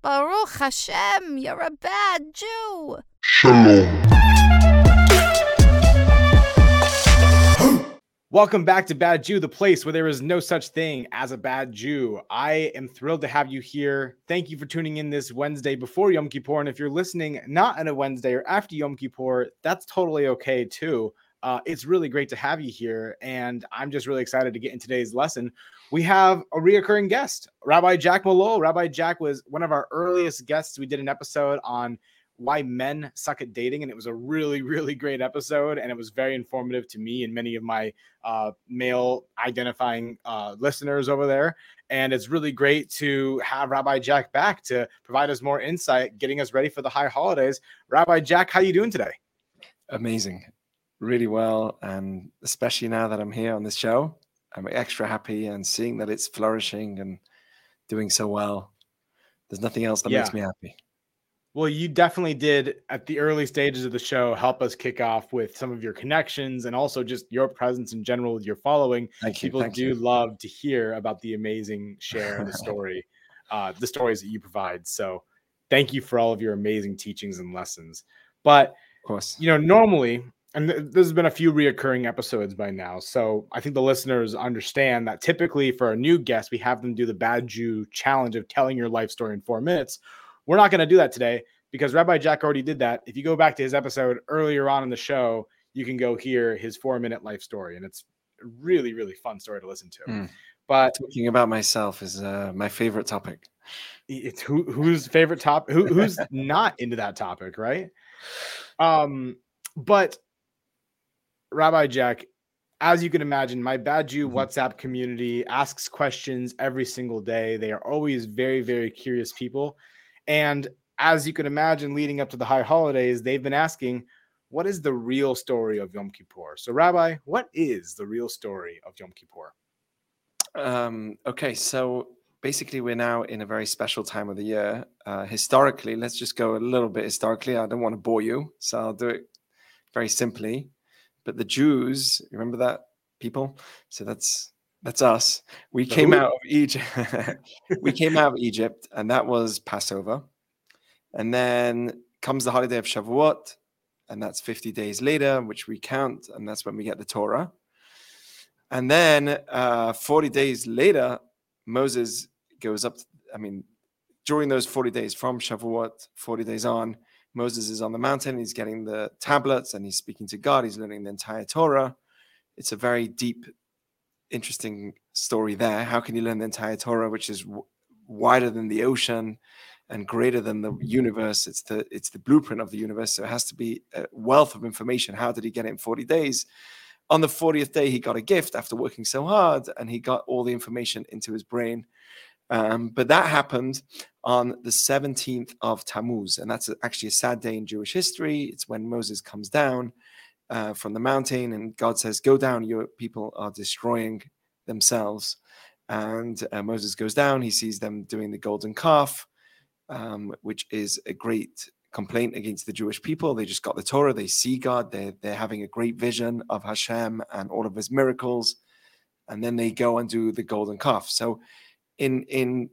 Baruch Hashem, you're a bad Jew. Shalom. Welcome back to Bad Jew, the place where there is no such thing as a bad Jew. I am thrilled to have you here. Thank you for tuning in this Wednesday before Yom Kippur. And if you're listening not on a Wednesday or after Yom Kippur, that's totally okay too. Uh, it's really great to have you here. And I'm just really excited to get in today's lesson. We have a reoccurring guest, Rabbi Jack Melul. Rabbi Jack was one of our earliest guests. We did an episode on why men suck at dating and it was a really really great episode and it was very informative to me and many of my uh, male identifying uh, listeners over there. And it's really great to have rabbi jack back to provide us more insight getting us ready for the high holidays. Rabbi jack how are you doing today? Amazing. Really well and especially now that i'm here on this show i'm extra happy and seeing that it's flourishing and doing so well there's nothing else that Yeah. makes me happy Well, you definitely did at the early stages of the show help us kick off with some of your connections and also just your presence in general with your following. thank you People thank do you love to hear about the amazing share and the story, uh, the stories that you provide. So, thank you for all of your amazing teachings and lessons. But of course you know, normally, and th- there's been a few reoccurring episodes by now. So I think the listeners understand that typically for a new guest, we have them do the Bad Jew challenge of telling your life story in four minutes. We're not going to do that today because Rabbi Jack already did that. If you go back to his episode earlier on in the show, you can go hear his four minute life story. And it's a really, really fun story to listen to. Mm. But talking about myself is uh, my favorite topic it's who whose favorite top who, who's not into that topic right um but rabbi jack as you can imagine my bad jew Mhm. whatsapp community asks questions every single day they are always very very curious people and as you can imagine leading up to the high holidays they've been asking what is the real story of yom kippur so rabbi what is the real story of yom kippur Um, okay, so basically, we're now in a very special time of the year. Uh, historically, let's just go a little bit historically. I don't want to bore you, so I'll do it very simply. But the Jews, remember that people? So that's that's us. We came out of Egypt. we came out of Egypt, and that was Passover. And then comes the holiday of Shavuot, and that's 50 days later, which we count, and that's when we get the Torah. And then uh, 40 days later, Moses goes up. I mean, during those 40 days from Shavuot, 40 days on, Moses is on the mountain. He's getting the tablets and he's speaking to God. He's learning the entire Torah. It's a very deep, interesting story there. How can you learn the entire Torah, which is w- wider than the ocean and greater than the universe? It's the it's the blueprint of the universe. So it has to be a wealth of information. How did he get it in 40 days? on the 40th day, he got a gift after working so hard and he got all the information into his brain. Um, but that happened on the 17th of Tammuz. And that's actually a sad day in Jewish history. It's when Moses comes down uh, from the mountain and God says, Go down, your people are destroying themselves. And uh, Moses goes down, he sees them doing the golden calf, um, which is a great complaint against the Jewish people. They just got the Torah, they see God, they're, they're having a great vision of Hashem and all of his miracles. And then they go and do the golden calf. So in in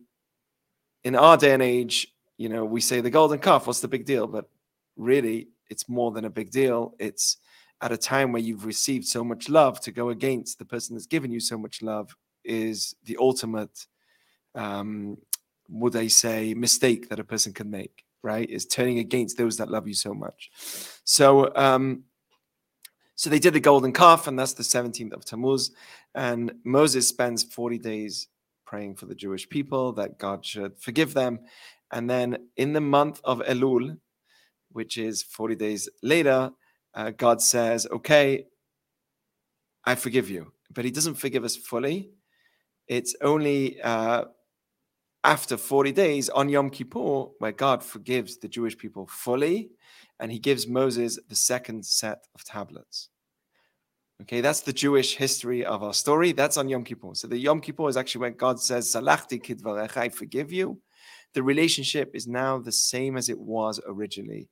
in our day and age, you know, we say the golden calf, what's the big deal? But really, it's more than a big deal. It's at a time where you've received so much love to go against the person that's given you so much love is the ultimate um would I say mistake that a person can make right is turning against those that love you so much so um so they did the golden calf and that's the 17th of tammuz and moses spends 40 days praying for the jewish people that god should forgive them. And then in the month of elul which is 40 days later uh, god says okay i forgive you. But he doesn't forgive us fully. It's only uh, after 40 days on Yom Kippur where God forgives the Jewish people fully and he gives Moses the second set of tablets. Okay, that's the Jewish history of our story. That's on Yom Kippur. So the Yom Kippur is actually when God says, Salachti kidvarecha, I forgive you. The relationship is now the same as it was originally.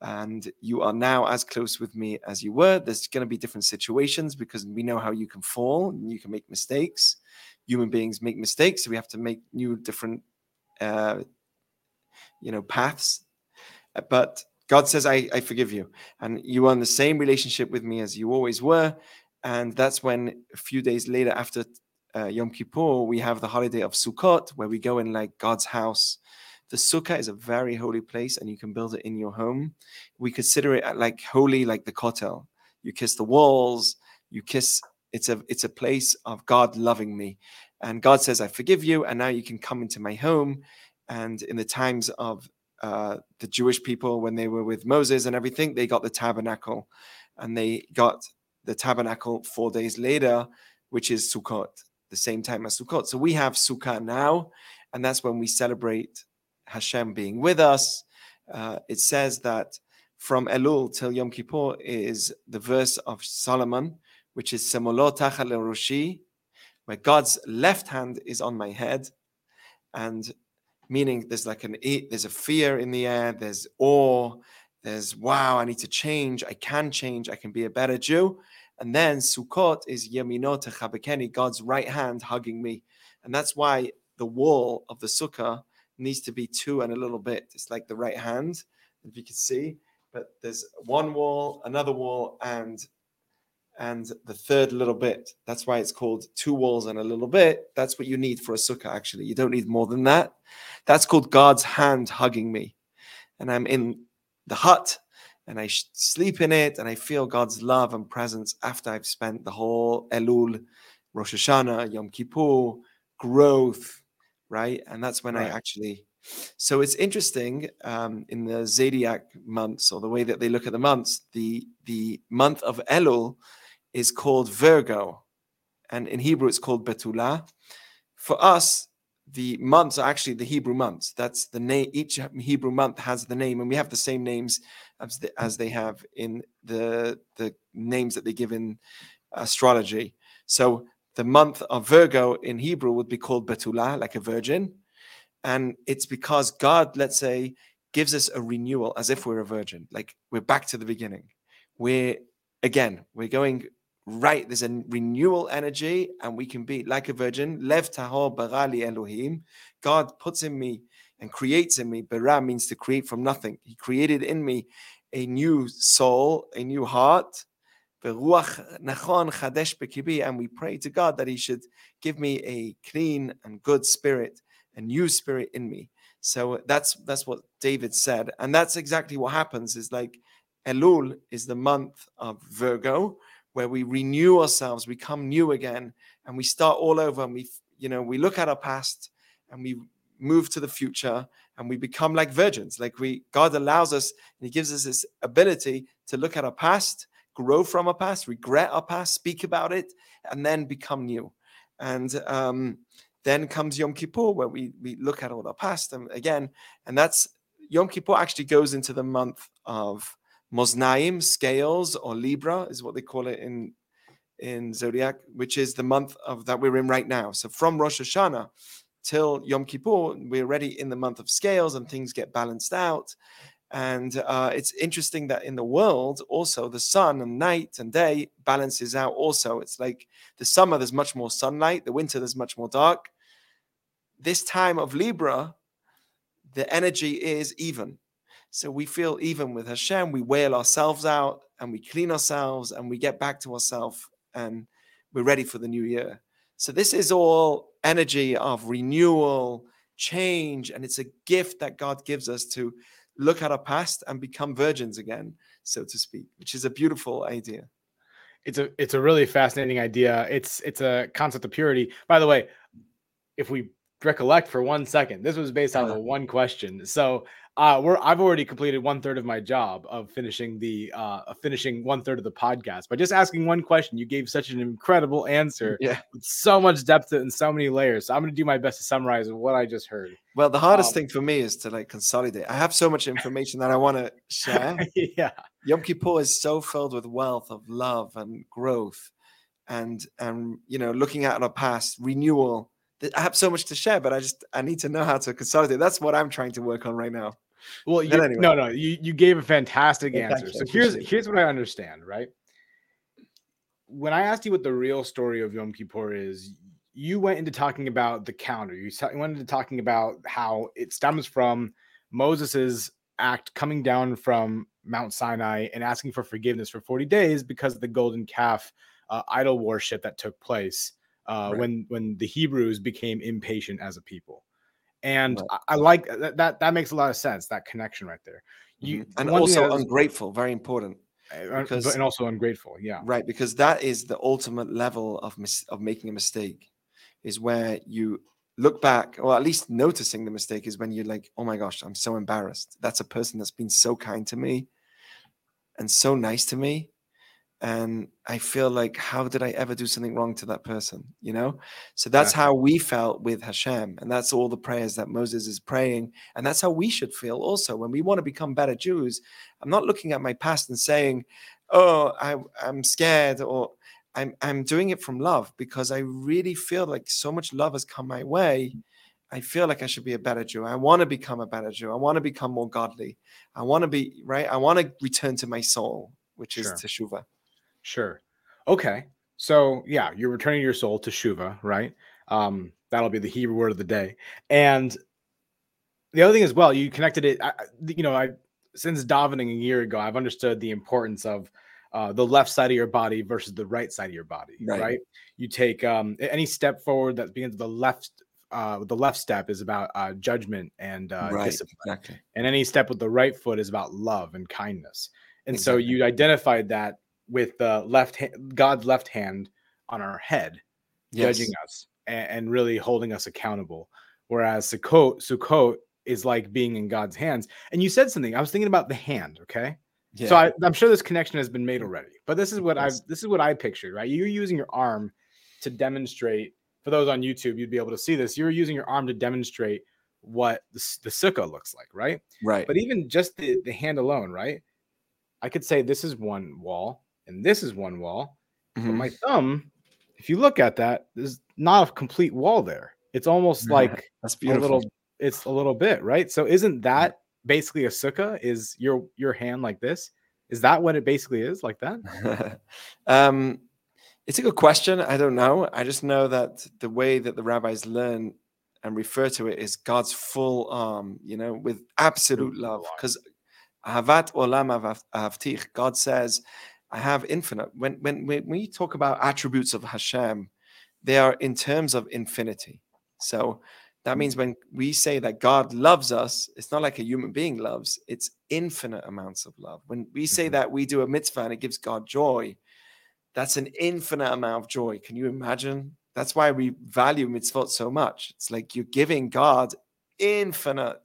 And you are now as close with me as you were. There's going to be different situations because we know how you can fall and you can make mistakes human beings make mistakes so we have to make new different uh, you know, paths. But God says, I, I forgive you. And you are in the same relationship with me as you always were. And that's when a few days later, after uh, Yom Kippur, we have the holiday of Sukkot, where we go in like God's house. The sukkah is a very holy place, and you can build it in your home. We consider it like holy, like the kotel. You kiss the walls. You kiss. It's a it's a place of God loving me, and God says, "I forgive you," and now you can come into my home. And in the times of uh, the Jewish people, when they were with Moses and everything, they got the tabernacle, and they got the tabernacle four days later, which is Sukkot the same time as Sukkot. So we have Sukkah now, and that's when we celebrate Hashem being with us. Uh, it says that from Elul till Yom Kippur is the verse of Solomon, which is Semolo Roshi, where God's left hand is on my head, and meaning there's like an there's a fear in the air, there's awe, there's wow, I need to change, I can change, I can be a better Jew. And then Sukkot is Yamino Techabekeni, God's right hand hugging me. And that's why the wall of the sukkah needs to be two and a little bit. It's like the right hand, if you can see. But there's one wall, another wall, and and the third little bit. That's why it's called two walls and a little bit. That's what you need for a sukkah, actually. You don't need more than that. That's called God's hand hugging me. And I'm in the hut and I sleep in it and I feel God's love and presence after I've spent the whole Elul, Rosh Hashanah, Yom Kippur, growth, right? And that's when right. I actually. So it's interesting um, in the zodiac months or the way that they look at the months. The the month of Elul is called Virgo, and in Hebrew it's called Betula. For us, the months are actually the Hebrew months. That's the name. Each Hebrew month has the name, and we have the same names as, the, as they have in the the names that they give in astrology. So the month of Virgo in Hebrew would be called Betula, like a virgin, and it's because God, let's say, gives us a renewal as if we're a virgin, like we're back to the beginning. We're again, we're going right. There's a renewal energy, and we can be like a virgin. Lev tahor barali Elohim. God puts in me and creates in me. Bara means to create from nothing. He created in me a new soul, a new heart. And we pray to God that He should give me a clean and good spirit, a new spirit in me. So that's that's what David said, and that's exactly what happens. Is like Elul is the month of Virgo, where we renew ourselves, we come new again, and we start all over. And we, you know, we look at our past and we move to the future, and we become like virgins. Like we, God allows us, and He gives us this ability to look at our past, grow from our past, regret our past, speak about it, and then become new. And um, then comes Yom Kippur, where we we look at all our past and again, and that's Yom Kippur actually goes into the month of Moznaim, scales, or Libra is what they call it in in zodiac, which is the month of that we're in right now. So from Rosh Hashanah till Yom Kippur, we're already in the month of scales, and things get balanced out. And uh, it's interesting that in the world, also the sun and night and day balances out. Also, it's like the summer there's much more sunlight, the winter there's much more dark. This time of Libra, the energy is even. So we feel even with Hashem, we wail ourselves out and we clean ourselves and we get back to ourselves and we're ready for the new year. So this is all energy of renewal, change, and it's a gift that God gives us to look at our past and become virgins again, so to speak, which is a beautiful idea. It's a it's a really fascinating idea. It's it's a concept of purity. By the way, if we recollect for one second, this was based on uh, one question. So uh, we're I've already completed one third of my job of finishing the uh, finishing one third of the podcast by just asking one question. You gave such an incredible answer, yeah, with so much depth and so many layers. So I'm going to do my best to summarize what I just heard. Well, the hardest um, thing for me is to like consolidate. I have so much information that I want to share. yeah, Yom Kippur is so filled with wealth of love and growth, and and you know looking at our past renewal I have so much to share, but I just I need to know how to consolidate. That's what I'm trying to work on right now. Well, you, anyway. no, no, you, you gave a fantastic answer. So here's here's what I understand, right? When I asked you what the real story of Yom Kippur is, you went into talking about the calendar. You went into talking about how it stems from Moses's act coming down from Mount Sinai and asking for forgiveness for 40 days because of the golden calf uh, idol worship that took place uh, Right. when when the Hebrews became impatient as a people. And Right. I, I like that, that. That makes a lot of sense. That connection right there. You Mhm. and also is- ungrateful, very important. uh, because- and also ungrateful. Yeah. Right, because that is the ultimate level of mis- of making a mistake, is where you look back, or at least noticing the mistake is when you're like, oh my gosh, I'm so embarrassed. That's a person that's been so kind to me and so nice to me. And I feel like, how did I ever do something wrong to that person? You know? So that's Exactly. how we felt with Hashem. And that's all the prayers that Moses is praying. And that's how we should feel also when we want to become better Jews. I'm not looking at my past and saying, oh, I, I'm scared or I'm, I'm doing it from love because I really feel like so much love has come my way. I feel like I should be a better Jew. I want to become a better Jew. I want to become more godly. I want to be right. I want to return to my soul, which is Sure. teshuvah. Sure. Okay. So yeah, you're returning your soul to Shuva, right? Um, that'll be the Hebrew word of the day. And the other thing as well, you connected it. I, you know, I since davening a year ago, I've understood the importance of uh, the left side of your body versus the right side of your body. Right. Right. You take um, any step forward that begins with the left. Uh, the left step is about uh, judgment and uh, right. discipline Exactly. and any step with the right foot is about love and kindness. And so you identified that with the left hand, God's left hand on our head, Yes. judging us and, and really holding us accountable. Whereas Sukkot, Sukkot is like being in God's hands. And you said something. I was thinking about the hand. Okay, Yeah. so I, I'm sure this connection has been made already. But this is what I this is what I pictured. Right, you're using your arm to demonstrate. For those on YouTube, you'd be able to see this. You're using your arm to demonstrate what the, the sukkah looks like, right? right. But even just the, the hand alone, right? I could say this is one wall and this is one wall. But Mhm. my thumb, if you look at that, there's not a complete wall there. It's almost like That's a little it's a little bit, right? So isn't that basically a sukkah? Is your your hand like this? Is that what it basically is like that? um, it's a good question. I don't know. I just know that the way that the rabbis learn and refer to it is God's full arm, you know, with absolute love. Because Havat Olam Ahavtich, God says, I have infinite. When, when, when we talk about attributes of Hashem, they are in terms of infinity. So that means when we say that God loves us, it's not like a human being loves, it's infinite amounts of love. When we say Mhm. that we do a mitzvah and it gives God joy, that's an infinite amount of joy. Can you imagine? That's why we value mitzvot so much. It's like you're giving God infinite,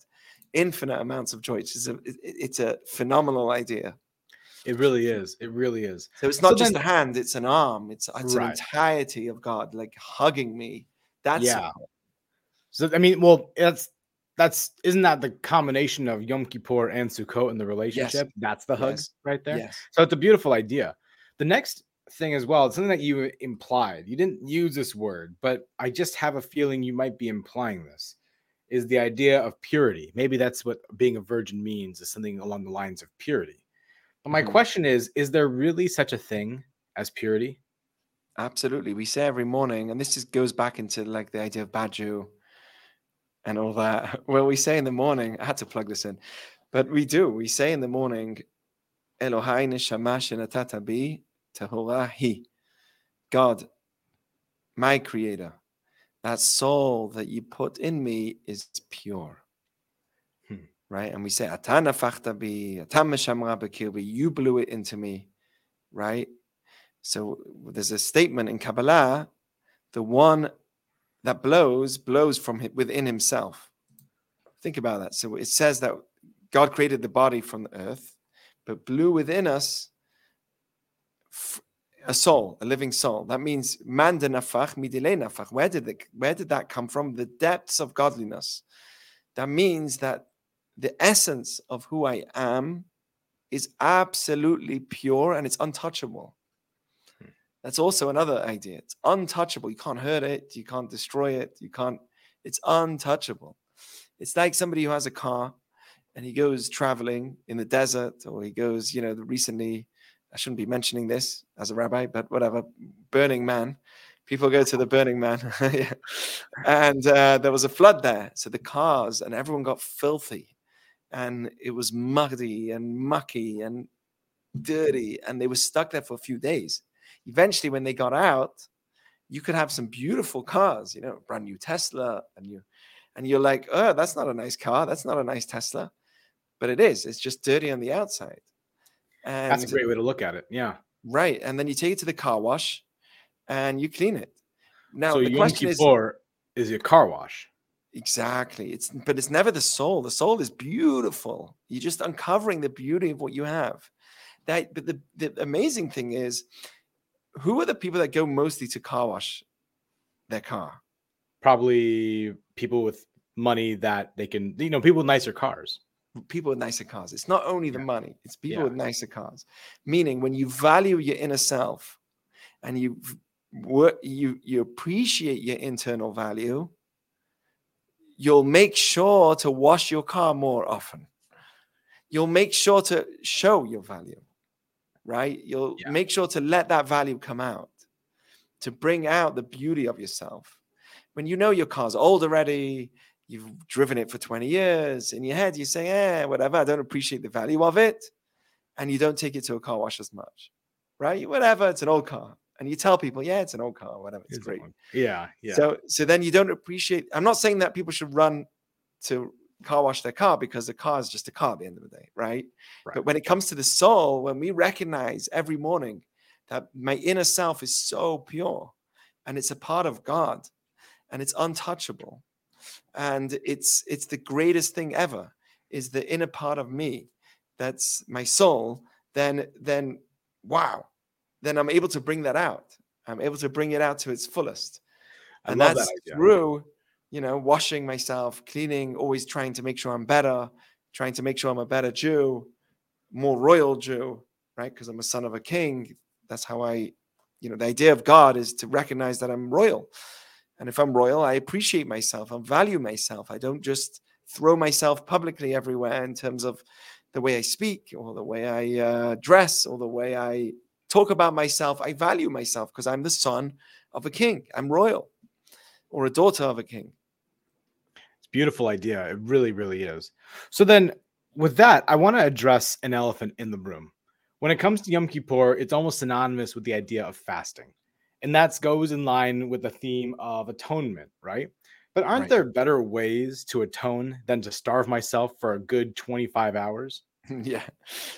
infinite amounts of joy. It's, a, it's a phenomenal idea. It really is. It really is. So it's not So just then- a hand, it's an arm. It's, it's an entirety of God, like hugging me. That's Yeah. So I mean, well, that's that's isn't that the combination of Yom Kippur and Sukkot in the relationship? Yes. That's the hug Yes. right there. Yes. So it's a beautiful idea. The next thing as well, it's something that you implied. You didn't use this word, but I just have a feeling you might be implying this. Is the idea of purity? Maybe that's what being a virgin means, is something along the lines of purity. My Mhm. question is: Is there really such a thing as purity? Absolutely. We say every morning, and this just goes back into like the idea of Baju and all that. Well, we say in the morning, I had to plug this in, but we do. We say in the morning, Elohai neshama shenatata bi. God, my creator, that soul that you put in me is pure. Right? And we say, Atana fachta bi, atam meshamra bekirbi, you blew it into me. Right? So there's a statement in Kabbalah, the one that blows, blows from within himself. Think about that. So it says that God created the body from the earth, but blew within us a soul, a living soul. That means man de nafach, midile nafach. Where did, where did that come from? The depths of godliness. That means that the essence of who I am is absolutely pure and it's untouchable. That's also another idea. It's untouchable. You can't hurt it. You can't destroy it. You can't, it's untouchable. It's like somebody who has a car and he goes traveling in the desert or he goes, you know, the recently, I shouldn't be mentioning this as a rabbi, but whatever, Burning Man. People go to the Burning Man. Yeah. And uh, there was a flood there. So the cars and everyone got filthy. And it was muddy and mucky and dirty, and they were stuck there for a few days. Eventually, when they got out, you could have some beautiful cars, you know, brand new Tesla, and you and you're like, oh, that's not a nice car, that's not a nice Tesla, but it is. It's just dirty on the outside. And that's a great way to look at it. Yeah. Right, and then you take it to the car wash, and you clean it. Now so the Yom question Kippur is, is a car wash. Exactly. It's but it's never the soul. The soul is beautiful. You're just uncovering the beauty of what you have. That but the, the amazing thing is who are the people that go mostly to car wash their car? Probably people with money that they can, you know, people with nicer cars. People with nicer cars. It's not only the yeah. money, it's people yeah. with nicer cars. Meaning when you value your inner self and you work you you appreciate your internal value, you'll make sure to wash your car more often. You'll make sure to show your value, right? You'll yeah. make sure to let that value come out, to bring out the beauty of yourself. When you know your car's old already, you've driven it for 20 years, in your head, you say, eh, whatever, I don't appreciate the value of it. And you don't take it to a car wash as much, right? Whatever, it's an old car and you tell people, yeah, it's an old car, whatever, it's, it's great. Yeah, yeah. So, so then you don't appreciate. I'm not saying that people should run to car wash their car because the car is just a car at the end of the day, right? right? But when it comes to the soul, when we recognize every morning that my inner self is so pure and it's a part of God and it's untouchable and it's it's the greatest thing ever is the inner part of me that's my soul then then wow then I'm able to bring that out. I'm able to bring it out to its fullest. and that's that through, you know, washing myself, cleaning, always trying to make sure I'm better, trying to make sure I'm a better Jew, more royal Jew, right? Because I'm a son of a king. That's how I, you know, the idea of God is to recognize that I'm royal. And if I'm royal, I appreciate myself, I value myself. I don't just throw myself publicly everywhere in terms of the way I speak or the way I uh, dress or the way I talk about myself, I value myself because I'm the son of a king. I'm royal or a daughter of a king. It's a beautiful idea. It really, really is. So then with that, I want to address an elephant in the room. When it comes to Yom Kippur, it's almost synonymous with the idea of fasting. And that goes in line with the theme of atonement, right? But aren't right. there better ways to atone than to starve myself for a good 25 hours? yeah.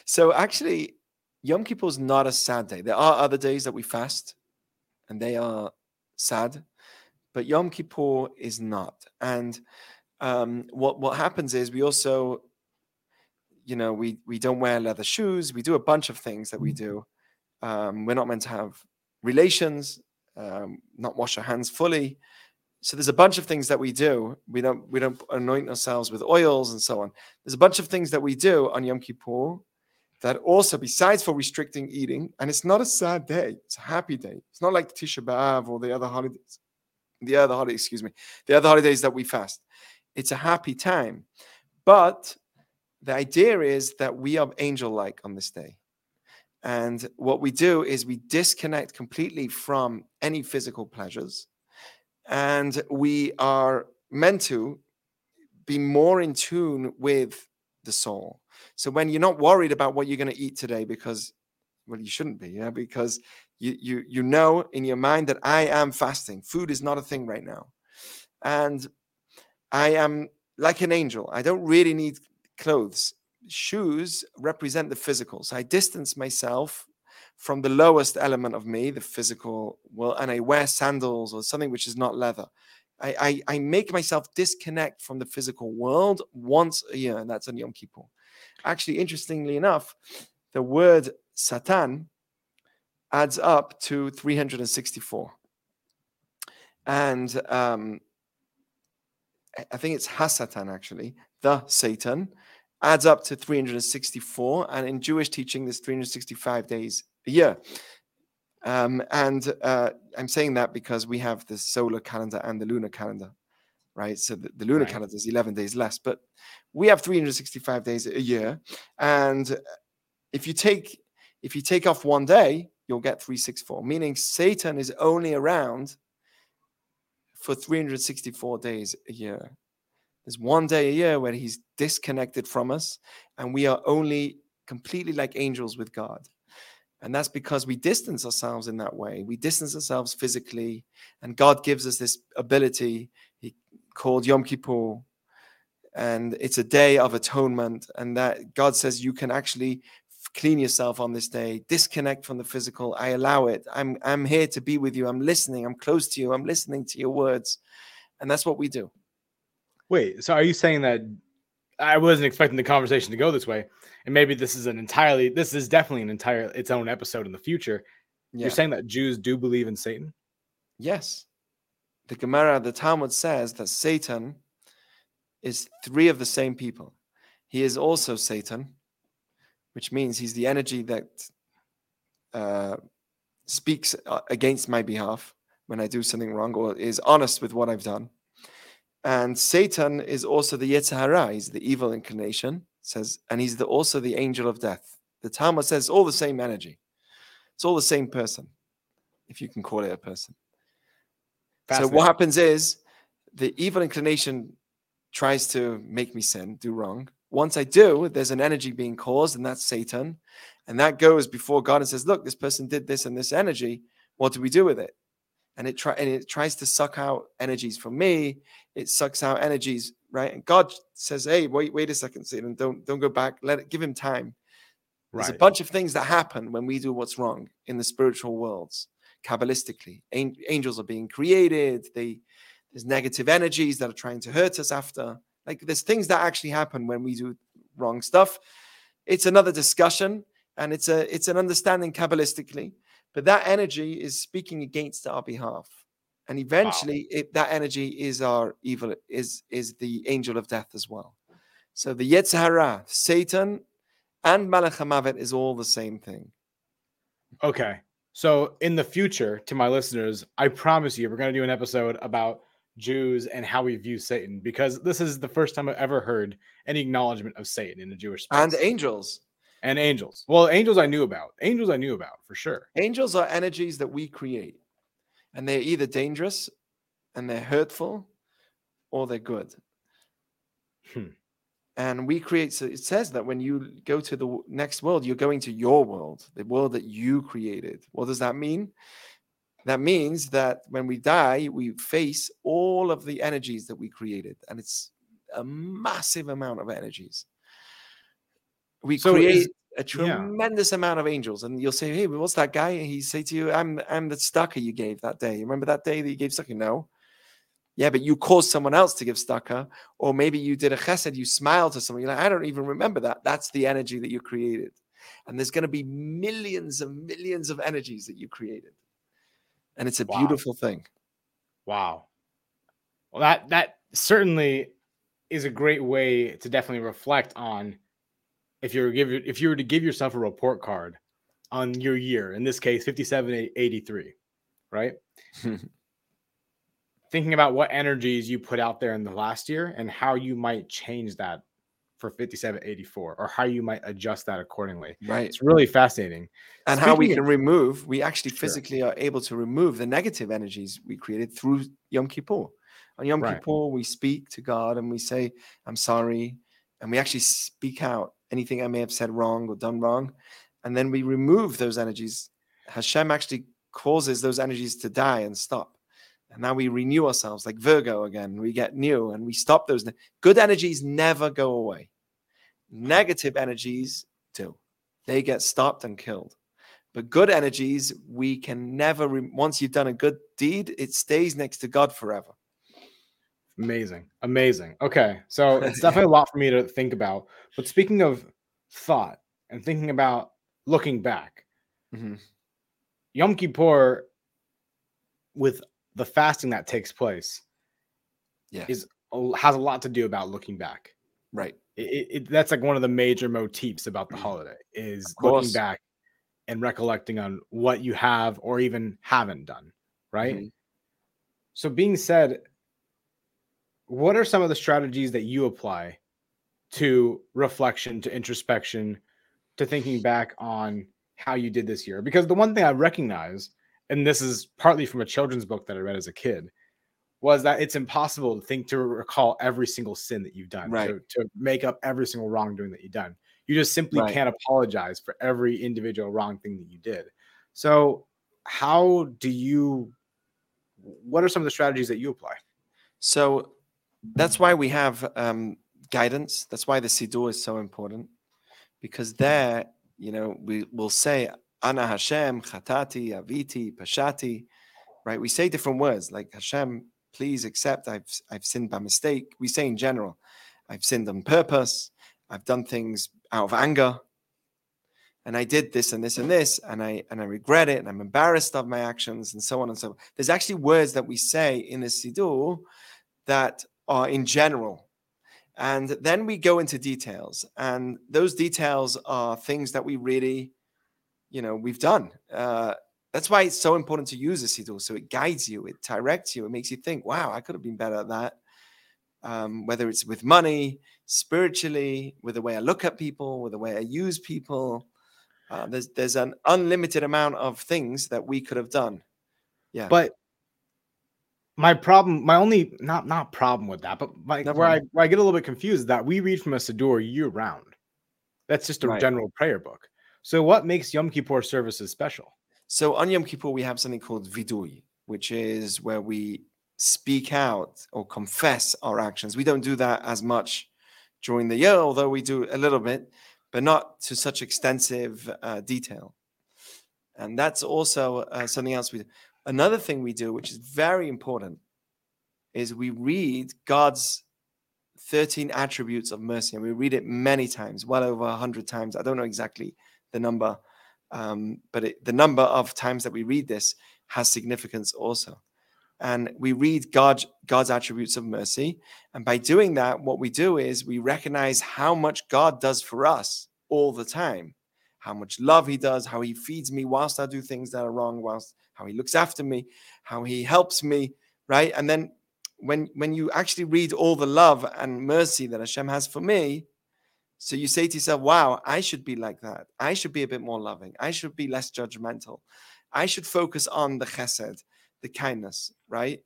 So actually, Yom Kippur is not a sad day. There are other days that we fast, and they are sad, but Yom Kippur is not. And um, what what happens is we also, you know, we we don't wear leather shoes. We do a bunch of things that we do. Um, we're not meant to have relations, um, not wash our hands fully. So there's a bunch of things that we do. We don't we don't anoint ourselves with oils and so on. There's a bunch of things that we do on Yom Kippur that also, besides for restricting eating, and it's not a sad day, it's a happy day. It's not like Tisha B'Av or the other holidays, the other holiday, excuse me, the other holidays that we fast. It's a happy time. But the idea is that we are angel like on this day. And what we do is we disconnect completely from any physical pleasures. And we are meant to be more in tune with the soul. So when you're not worried about what you're going to eat today, because well, you shouldn't be, yeah, because you you you know in your mind that I am fasting. Food is not a thing right now, and I am like an angel. I don't really need clothes. Shoes represent the physical, so I distance myself from the lowest element of me, the physical. Well, and I wear sandals or something which is not leather. I, I, I make myself disconnect from the physical world once a year, and that's on Yom Kippur. Actually, interestingly enough, the word Satan adds up to 364. And um, I think it's Hasatan, actually, the Satan, adds up to 364. And in Jewish teaching, there's 365 days a year. Um, and uh, I'm saying that because we have the solar calendar and the lunar calendar, right? So the, the lunar right. calendar is 11 days less, but we have 365 days a year. And if you take if you take off one day, you'll get 364, meaning Satan is only around for 364 days a year. There's one day a year where he's disconnected from us and we are only completely like angels with God. And that's because we distance ourselves in that way. We distance ourselves physically, and God gives us this ability. He called Yom Kippur, and it's a day of atonement. And that God says you can actually clean yourself on this day, disconnect from the physical. I allow it. I'm I'm here to be with you. I'm listening. I'm close to you. I'm listening to your words, and that's what we do. Wait, so are you saying that I wasn't expecting the conversation to go this way, and maybe this is an entirely, this is definitely an entire its own episode in the future. Yeah. You're saying that Jews do believe in Satan? Yes. The Gemara, the Talmud says that Satan is three of the same people. He is also Satan, which means he's the energy that uh, speaks uh, against my behalf when I do something wrong or is honest with what I've done. And Satan is also the Yetzer Hara, he's the evil inclination, says, and he's the, also the angel of death. The Talmud says all the same energy. It's all the same person, if you can call it a person. So what happens is the evil inclination tries to make me sin, do wrong. Once I do, there's an energy being caused, and that's Satan. And that goes before God and says, Look, this person did this and this energy. What do we do with it? And it try and it tries to suck out energies from me. It sucks out energies, right? And God says, Hey, wait, wait a second, Satan. Don't don't go back. Let it give him time. There's a bunch of things that happen when we do what's wrong in the spiritual worlds, kabbalistically. Angels are being created. They there's negative energies that are trying to hurt us after. Like there's things that actually happen when we do wrong stuff. It's another discussion, and it's a it's an understanding kabbalistically. But that energy is speaking against our behalf, and eventually, wow. it, that energy is our evil is is the angel of death as well. So the Yetzer Hara, Satan, and Malach Hamavet is all the same thing. Okay. So in the future, to my listeners, I promise you, we're going to do an episode about Jews and how we view Satan because this is the first time I've ever heard any acknowledgement of Satan in the Jewish space. And angels. And angels. Well, angels I knew about. Angels I knew about for sure. Angels are energies that we create. And they're either dangerous and they're hurtful or they're good. Hmm. And we create, so it says that when you go to the next world, you're going to your world, the world that you created. What does that mean? That means that when we die, we face all of the energies that we created, and it's a massive amount of energies. We so create is, a tremendous yeah. amount of angels, and you'll say, "Hey, what's that guy?" And he say to you, "I'm I'm the tzedakah you gave that day. You remember that day that you gave tzedakah?" No. Yeah, but you caused someone else to give tzedakah, or maybe you did a chesed, you smiled to someone. You're like, I don't even remember that. That's the energy that you created. And there's going to be millions and millions of energies that you created and it's a wow. beautiful thing. Wow. Well, that that certainly is a great way to definitely reflect on if you're give if you were to give yourself a report card on your year, in this case, 5783, right? Thinking about what energies you put out there in the last year and how you might change that for 5784 or how you might adjust that accordingly. Right. It's really fascinating. And Speaking how we can of, remove, we actually physically sure. are able to remove the negative energies we created through Yom Kippur. On Yom right. Kippur, we speak to God and we say, I'm sorry. And we actually speak out anything I may have said wrong or done wrong. And then we remove those energies. Hashem actually causes those energies to die and stop. And now we renew ourselves like Virgo again. We get new and we stop those. Good energies never go away. Negative energies do. They get stopped and killed. But good energies, we can never, re- once you've done a good deed, it stays next to God forever. Amazing. Amazing. Okay. So it's definitely a lot for me to think about. But speaking of thought and thinking about looking back, mm-hmm. Yom Kippur, with the fasting that takes place yeah. is has a lot to do about looking back. Right. It, it, that's like one of the major motifs about the mm. holiday is looking back and recollecting on what you have or even haven't done. Right. Mm-hmm. So, being said, what are some of the strategies that you apply to reflection, to introspection, to thinking back on how you did this year? Because the one thing I recognize and this is partly from a children's book that I read as a kid. was that it's impossible to think to recall every single sin that you've done, Right. to, to make up every single wrongdoing that you've done. You just simply Right. can't apologize for every individual wrong thing that you did. So, how do you? What are some of the strategies that you apply? So that's why we have um, guidance. That's why the Siddur is so important, because there, you know, we will say Ana Hashem, Chatati, Aviti, Pashati, right? We say different words like Hashem, please accept I've I've sinned by mistake. We say in general, I've sinned on purpose. I've done things out of anger. And I did this and this and this, and I and I regret it, and I'm embarrassed of my actions, and so on and so. on. There's actually words that we say in the Siddur that are in general. And then we go into details. And those details are things that we really, you know, we've done. Uh, that's why it's so important to use a Siddur. So it guides you, it directs you, it makes you think, wow, I could have been better at that. Um, whether it's with money, spiritually, with the way I look at people, with the way I use people. Uh, there's there's an unlimited amount of things that we could have done. Yeah. But my problem, my only not not problem with that, but my, where I where I get a little bit confused is that we read from a Siddur year round. That's just a Right. general prayer book. So, what makes Yom Kippur services special? So on Yom Kippur, we have something called vidui, which is where we speak out or confess our actions. We don't do that as much during the year, although we do a little bit, but not to such extensive uh, detail. And that's also uh, something else we do. Another thing we do, which is very important, is we read God's 13 attributes of mercy. And we read it many times, well over 100 times. I don't know exactly the number um, but it, the number of times that we read this has significance also and we read god god's attributes of mercy and by doing that what we do is we recognize how much god does for us all the time how much love he does how he feeds me whilst i do things that are wrong whilst how he looks after me how he helps me right and then when when you actually read all the love and mercy that hashem has for me so you say to yourself, wow, I should be like that. I should be a bit more loving. I should be less judgmental. I should focus on the chesed, the kindness, right?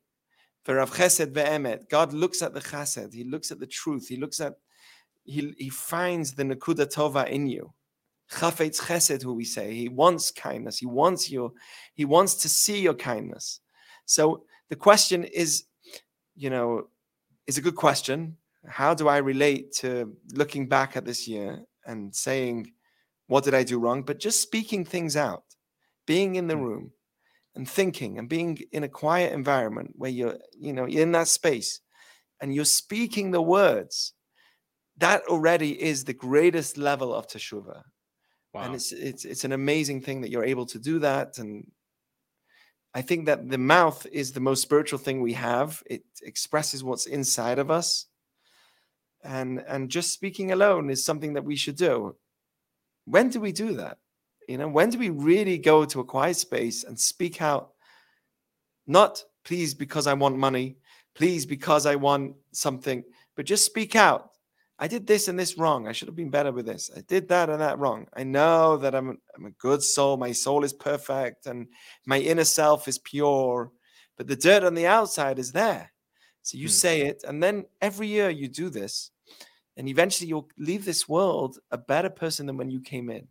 For Rav Chesed ve'emet, God looks at the chesed. He looks at the truth. He looks at, he, he finds the nakuda tova in you. Chafetz chesed, who we say. He wants kindness. He wants you. He wants to see your kindness. So the question is, you know, is a good question how do I relate to looking back at this year and saying, what did I do wrong? But just speaking things out, being in the Mm. room and thinking and being in a quiet environment where you're, you know, you're in that space and you're speaking the words, that already is the greatest level of teshuvah. Wow. And it's it's it's an amazing thing that you're able to do that. And I think that the mouth is the most spiritual thing we have. It expresses what's inside of us and and just speaking alone is something that we should do when do we do that you know when do we really go to a quiet space and speak out not please because i want money please because i want something but just speak out i did this and this wrong i should have been better with this i did that and that wrong i know that i'm, I'm a good soul my soul is perfect and my inner self is pure but the dirt on the outside is there so you Hmm. say it, and then every year you do this, and eventually you'll leave this world a better person than when you came in.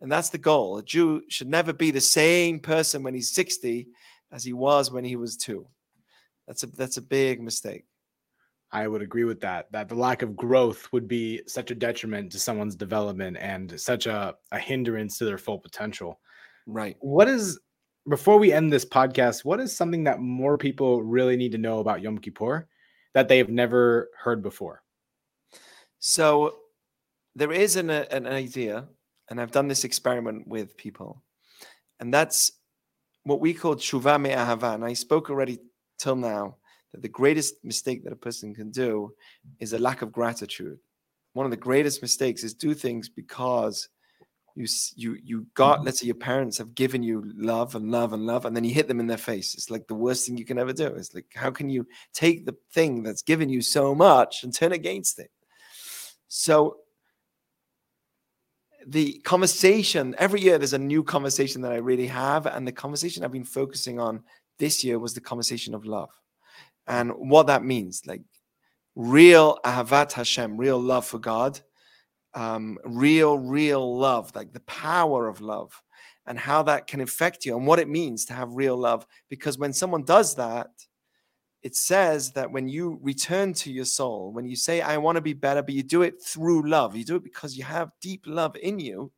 And that's the goal. A Jew should never be the same person when he's 60 as he was when he was two. That's a that's a big mistake. I would agree with that. That the lack of growth would be such a detriment to someone's development and such a, a hindrance to their full potential. Right. What is before we end this podcast? What is something that more people really need to know about Yom Kippur that they have never heard before? So there is an, an idea, and I've done this experiment with people, and that's what we call tshuva me'ahava. And I spoke already till now that the greatest mistake that a person can do is a lack of gratitude. One of the greatest mistakes is do things because you you you got let's say your parents have given you love and love and love and then you hit them in their face it's like the worst thing you can ever do it's like how can you take the thing that's given you so much and turn against it so the conversation every year there's a new conversation that I really have, and the conversation I've been focusing on this year was the conversation of love. And what that means. Like real ahavat Hashem, real love for God, um, real, real love, like the power of love, and how that can affect you, and what it means to have real love. Because when someone does that, it says that when you return to your soul, when you say, I want to be better, but you do it through love, you do it because you have deep love in you,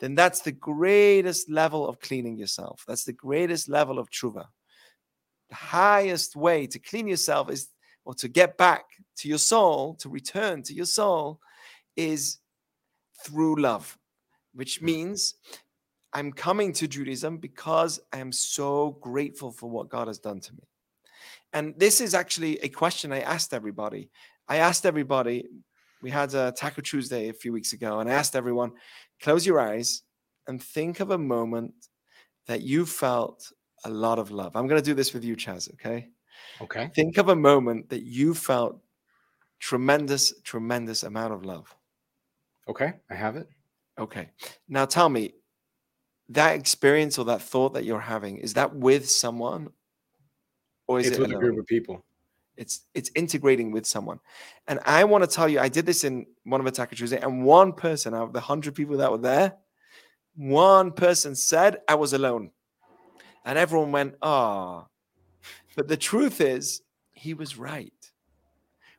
then that's the greatest level of cleaning yourself. That's the greatest level of tshuva. The highest way to clean yourself is, or to get back to your soul, to return to your soul, is through love, which mm. means I'm coming to Judaism because I am so grateful for what God has done to me. And this is actually a question I asked everybody. I asked everybody, we had a Taco Tuesday a few weeks ago, and I asked everyone, close your eyes and think of a moment that you felt a lot of love. I'm going to do this with you, Chaz, okay? Okay. Think of a moment that you felt tremendous, tremendous amount of love. Okay. I have it. Okay. Now tell me, that experience or that thought that you're having, is that with someone or is it's it with a group of people. It's it's integrating with someone. And I want to tell you, I did this in one of a Taco Tuesday, and one person out of the hundred people that were there, one person said I was alone. And everyone went, ah. But the truth is, he was right.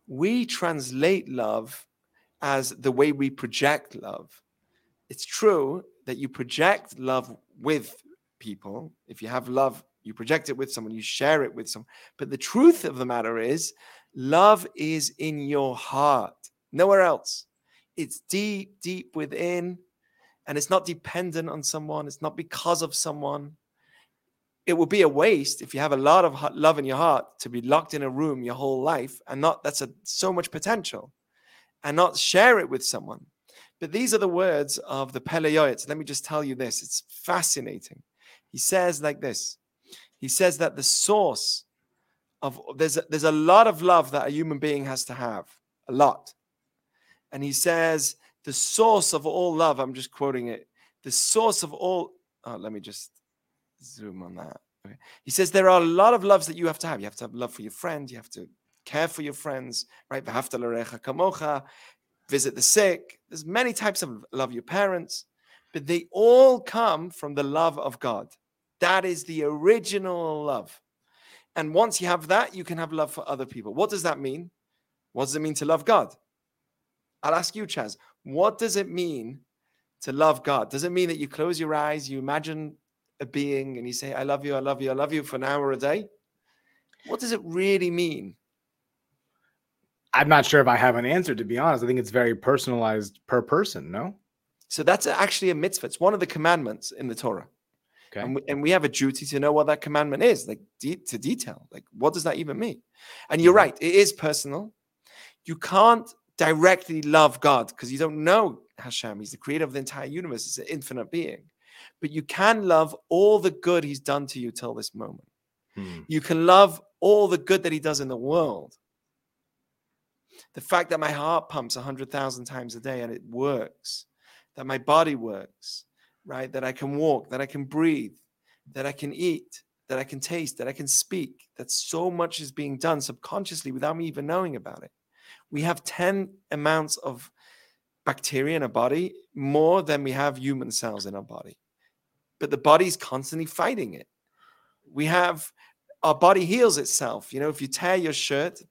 We translate love as the way we project love. It's true that you project love with people. If you have love you project it with someone, you share it with someone. But the truth of the matter is, love is in your heart, nowhere else. It's deep, deep within, and it's not dependent on someone, it's not because of someone. It would be a waste if you have a lot of love in your heart to be locked in a room your whole life and not that's a, so much potential and not share it with someone. But these are the words of the Pele Yoetz. Let me just tell you this it's fascinating. He says like this he says that the source of there's a, there's a lot of love that a human being has to have, a lot. And he says the source of all love, I'm just quoting it, the source of all oh, let me just zoom on that. Okay. He says there are a lot of loves that you have to have. You have to have love for your friend, you have to care for your friends, right? visit the sick. There's many types of love your parents, but they all come from the love of God. That is the original love. And once you have that, you can have love for other people. What does that mean? What does it mean to love God? I'll ask you, Chaz, what does it mean to love God? Does it mean that you close your eyes, you imagine a being, and you say, I love you, I love you, I love you for an hour a day? What does it really mean? I'm not sure if I have an answer, to be honest. I think it's very personalized per person, no? So that's actually a mitzvah. It's one of the commandments in the Torah. Okay. And, we, and we have a duty to know what that commandment is, like de- to detail. Like, what does that even mean? And you're mm-hmm. right, it is personal. You can't directly love God because you don't know Hashem. He's the creator of the entire universe, He's an infinite being. But you can love all the good He's done to you till this moment. Hmm. You can love all the good that He does in the world. The fact that my heart pumps 100,000 times a day and it works, that my body works, right? That I can walk, that I can breathe, that I can eat, that I can taste, that I can speak, that so much is being done subconsciously without me even knowing about it. We have 10 amounts of bacteria in our body, more than we have human cells in our body. But the body's constantly fighting it. We have our body heals itself. You know, if you tear your shirt,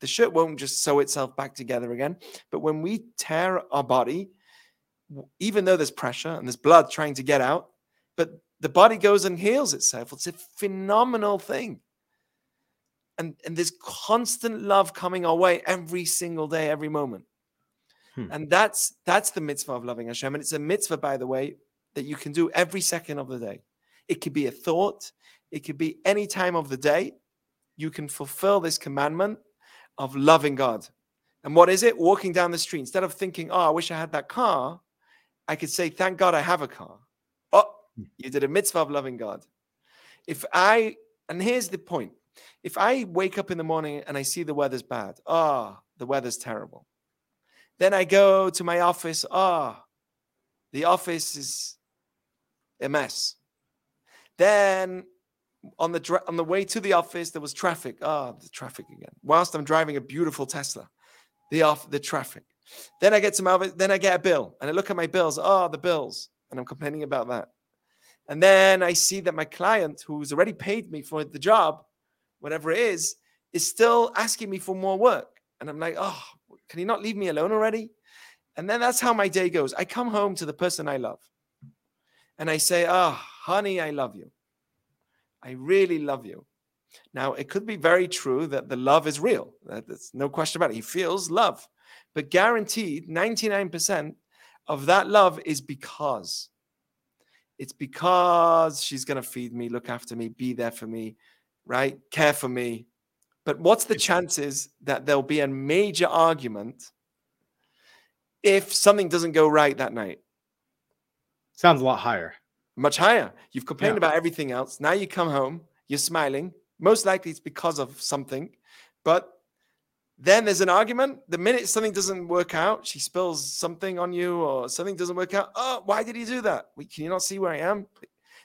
the shirt won't just sew itself back together again. But when we tear our body, even though there's pressure and there's blood trying to get out, but the body goes and heals itself. It's a phenomenal thing. And, and there's constant love coming our way every single day, every moment. Hmm. And that's that's the mitzvah of loving Hashem. And it's a mitzvah, by the way, that you can do every second of the day. It could be a thought, it could be any time of the day. You can fulfill this commandment of loving God. And what is it? Walking down the street. Instead of thinking, oh, I wish I had that car, I could say, Thank God I have a car. Oh, hmm. you did a mitzvah of loving God. If I, and here's the point if I wake up in the morning and I see the weather's bad, ah, oh, the weather's terrible. Then I go to my office, ah, oh, the office is a mess. Then on the dri- on the way to the office, there was traffic. Ah, the traffic again. Whilst I'm driving a beautiful Tesla, the off the traffic. Then I get some other, then I get a bill, and I look at my bills. Oh, the bills, and I'm complaining about that. And then I see that my client, who's already paid me for the job, whatever it is, is still asking me for more work. And I'm like, oh, can he not leave me alone already? And then that's how my day goes. I come home to the person I love, and I say, oh, honey, I love you. I really love you. Now, it could be very true that the love is real. There's no question about it. He feels love. But guaranteed, 99% of that love is because. It's because she's going to feed me, look after me, be there for me, right? Care for me. But what's the chances that there'll be a major argument if something doesn't go right that night? Sounds a lot higher. Much higher. You've complained Yeah. about everything else. Now you come home, you're smiling. Most likely it's because of something. But then there's an argument. The minute something doesn't work out, she spills something on you or something doesn't work out. Oh, why did he do that? Can you not see where I am?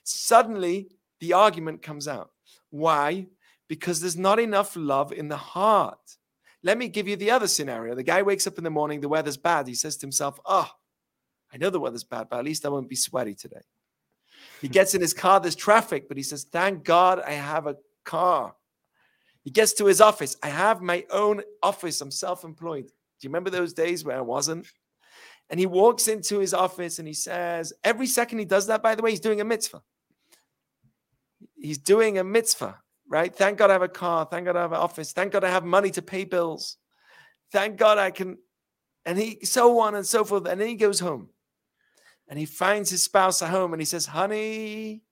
Suddenly the argument comes out. Why? Because there's not enough love in the heart. Let me give you the other scenario. The guy wakes up in the morning, the weather's bad. He says to himself, Oh, I know the weather's bad, but at least I won't be sweaty today. He gets in his car, there's traffic, but he says, Thank God I have a car. He gets to his office. I have my own office. I'm self employed. Do you remember those days where I wasn't? And he walks into his office and he says, Every second he does that, by the way, he's doing a mitzvah. He's doing a mitzvah, right? Thank God I have a car. Thank God I have an office. Thank God I have money to pay bills. Thank God I can. And he, so on and so forth. And then he goes home and he finds his spouse at home and he says, Honey,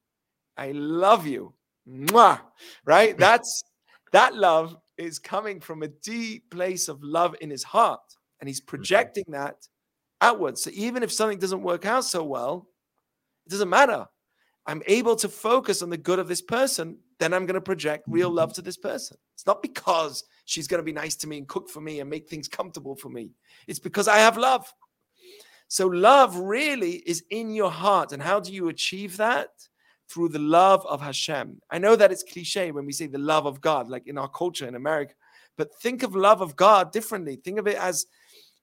I love you. Mwah. Right? That's that love is coming from a deep place of love in his heart. And he's mm-hmm. projecting that outwards. So even if something doesn't work out so well, it doesn't matter. I'm able to focus on the good of this person, then I'm going to project real mm-hmm. love to this person. It's not because she's going to be nice to me and cook for me and make things comfortable for me. It's because I have love. So love really is in your heart. And how do you achieve that? Through the love of Hashem. I know that it's cliche when we say the love of God, like in our culture in America, but think of love of God differently. Think of it as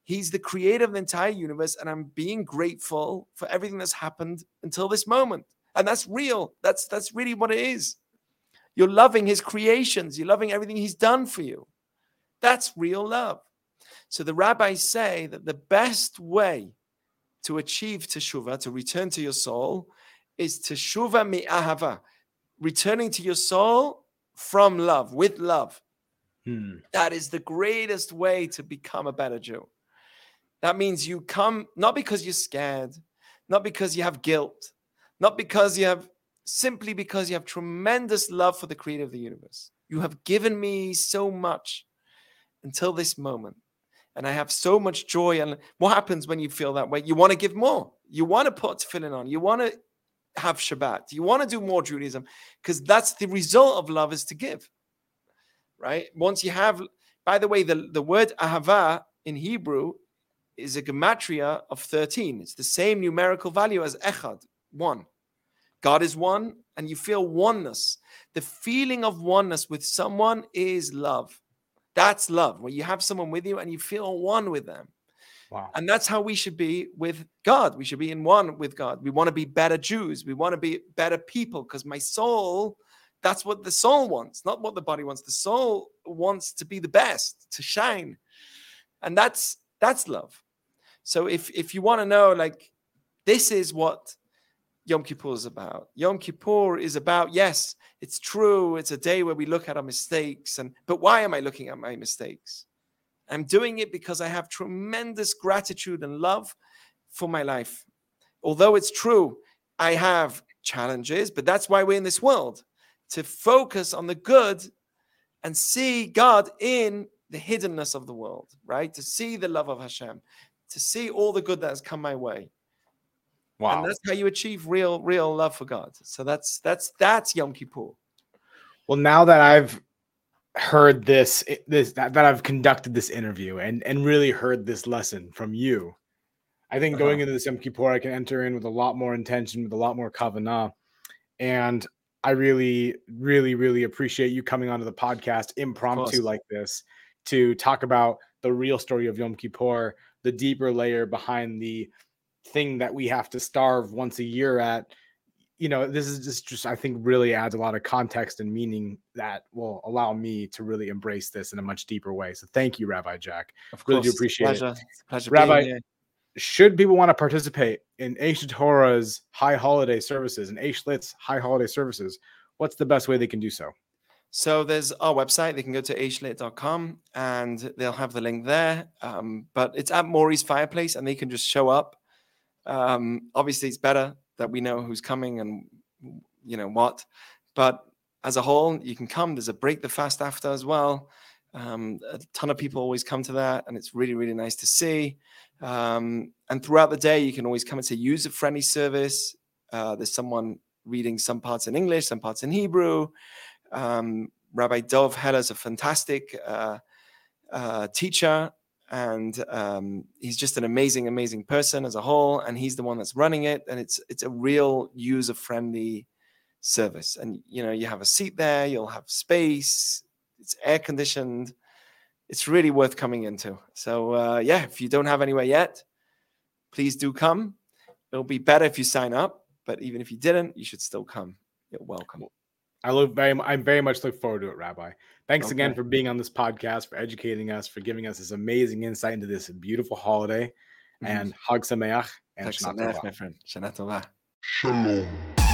He's the creator of the entire universe, and I'm being grateful for everything that's happened until this moment. And that's real. That's that's really what it is. You're loving his creations, you're loving everything he's done for you. That's real love. So the rabbis say that the best way to achieve teshuvah, to return to your soul, is teshuvah mi'ahava, returning to your soul from love, with love. Hmm. That is the greatest way to become a better Jew. That means you come not because you're scared, not because you have guilt, not because you have simply because you have tremendous love for the creator of the universe. You have given me so much until this moment. And I have so much joy. And what happens when you feel that way? You want to give more. You want to put tefillin on. You want to have Shabbat. You want to do more Judaism because that's the result of love is to give. Right? Once you have, by the way, the, the word ahava in Hebrew is a gematria of 13. It's the same numerical value as echad, one. God is one, and you feel oneness. The feeling of oneness with someone is love. That's love, where you have someone with you and you feel one with them. Wow. And that's how we should be with God. We should be in one with God. We want to be better Jews. We want to be better people because my soul, that's what the soul wants, not what the body wants. The soul wants to be the best, to shine. And that's that's love. So if if you want to know, like, this is what Yom Kippur is about. Yom Kippur is about, yes, it's true. It's a day where we look at our mistakes. And but why am I looking at my mistakes? I'm doing it because I have tremendous gratitude and love for my life. Although it's true, I have challenges, but that's why we're in this world to focus on the good and see God in the hiddenness of the world, right? To see the love of Hashem, to see all the good that has come my way. Wow. And that's how you achieve real, real love for God. So that's that's that's Yom Kippur. Well, now that I've heard this, this that, that I've conducted this interview and and really heard this lesson from you, I think going Uh-huh. into this Yom Kippur, I can enter in with a lot more intention, with a lot more kavanah, and I really, really, really appreciate you coming onto the podcast impromptu like this to talk about the real story of Yom Kippur, the deeper layer behind the thing that we have to starve once a year at. You know, this is just, just I think really adds a lot of context and meaning that will allow me to really embrace this in a much deeper way. So thank you, Rabbi Jack. Of Really do course, appreciate it. pleasure, Pleasure Rabbi-. Should people want to participate in Aish Torah's high holiday services and AishLIT's high holiday services, what's the best way they can do so? So there's our website. They can go to aishlit.com and they'll have the link there. Um, but it's at Maury's Fireplace and they can just show up. Um, obviously, it's better that we know who's coming and you know what. But as a whole, you can come. There's a break the fast after as well. Um, a ton of people always come to that, and it's really, really nice to see. Um, and throughout the day, you can always come. It's a user friendly service. Uh, there's someone reading some parts in English, some parts in Hebrew. Um, Rabbi Dov Heller is a fantastic uh, uh, teacher, and um, he's just an amazing, amazing person as a whole. And he's the one that's running it, and it's it's a real user friendly service. And you know, you have a seat there, you'll have space. It's air conditioned. It's really worth coming into. So uh, yeah, if you don't have anywhere yet, please do come. It'll be better if you sign up, but even if you didn't, you should still come. You're welcome. I look very, mu- I very much look forward to it, Rabbi. Thanks again for being on this podcast, for educating us, for giving us this amazing insight into this beautiful holiday. Mhm. And Hag Sameach and Thanks Shana much, Tova. my friend. Shana Tova. Shalom.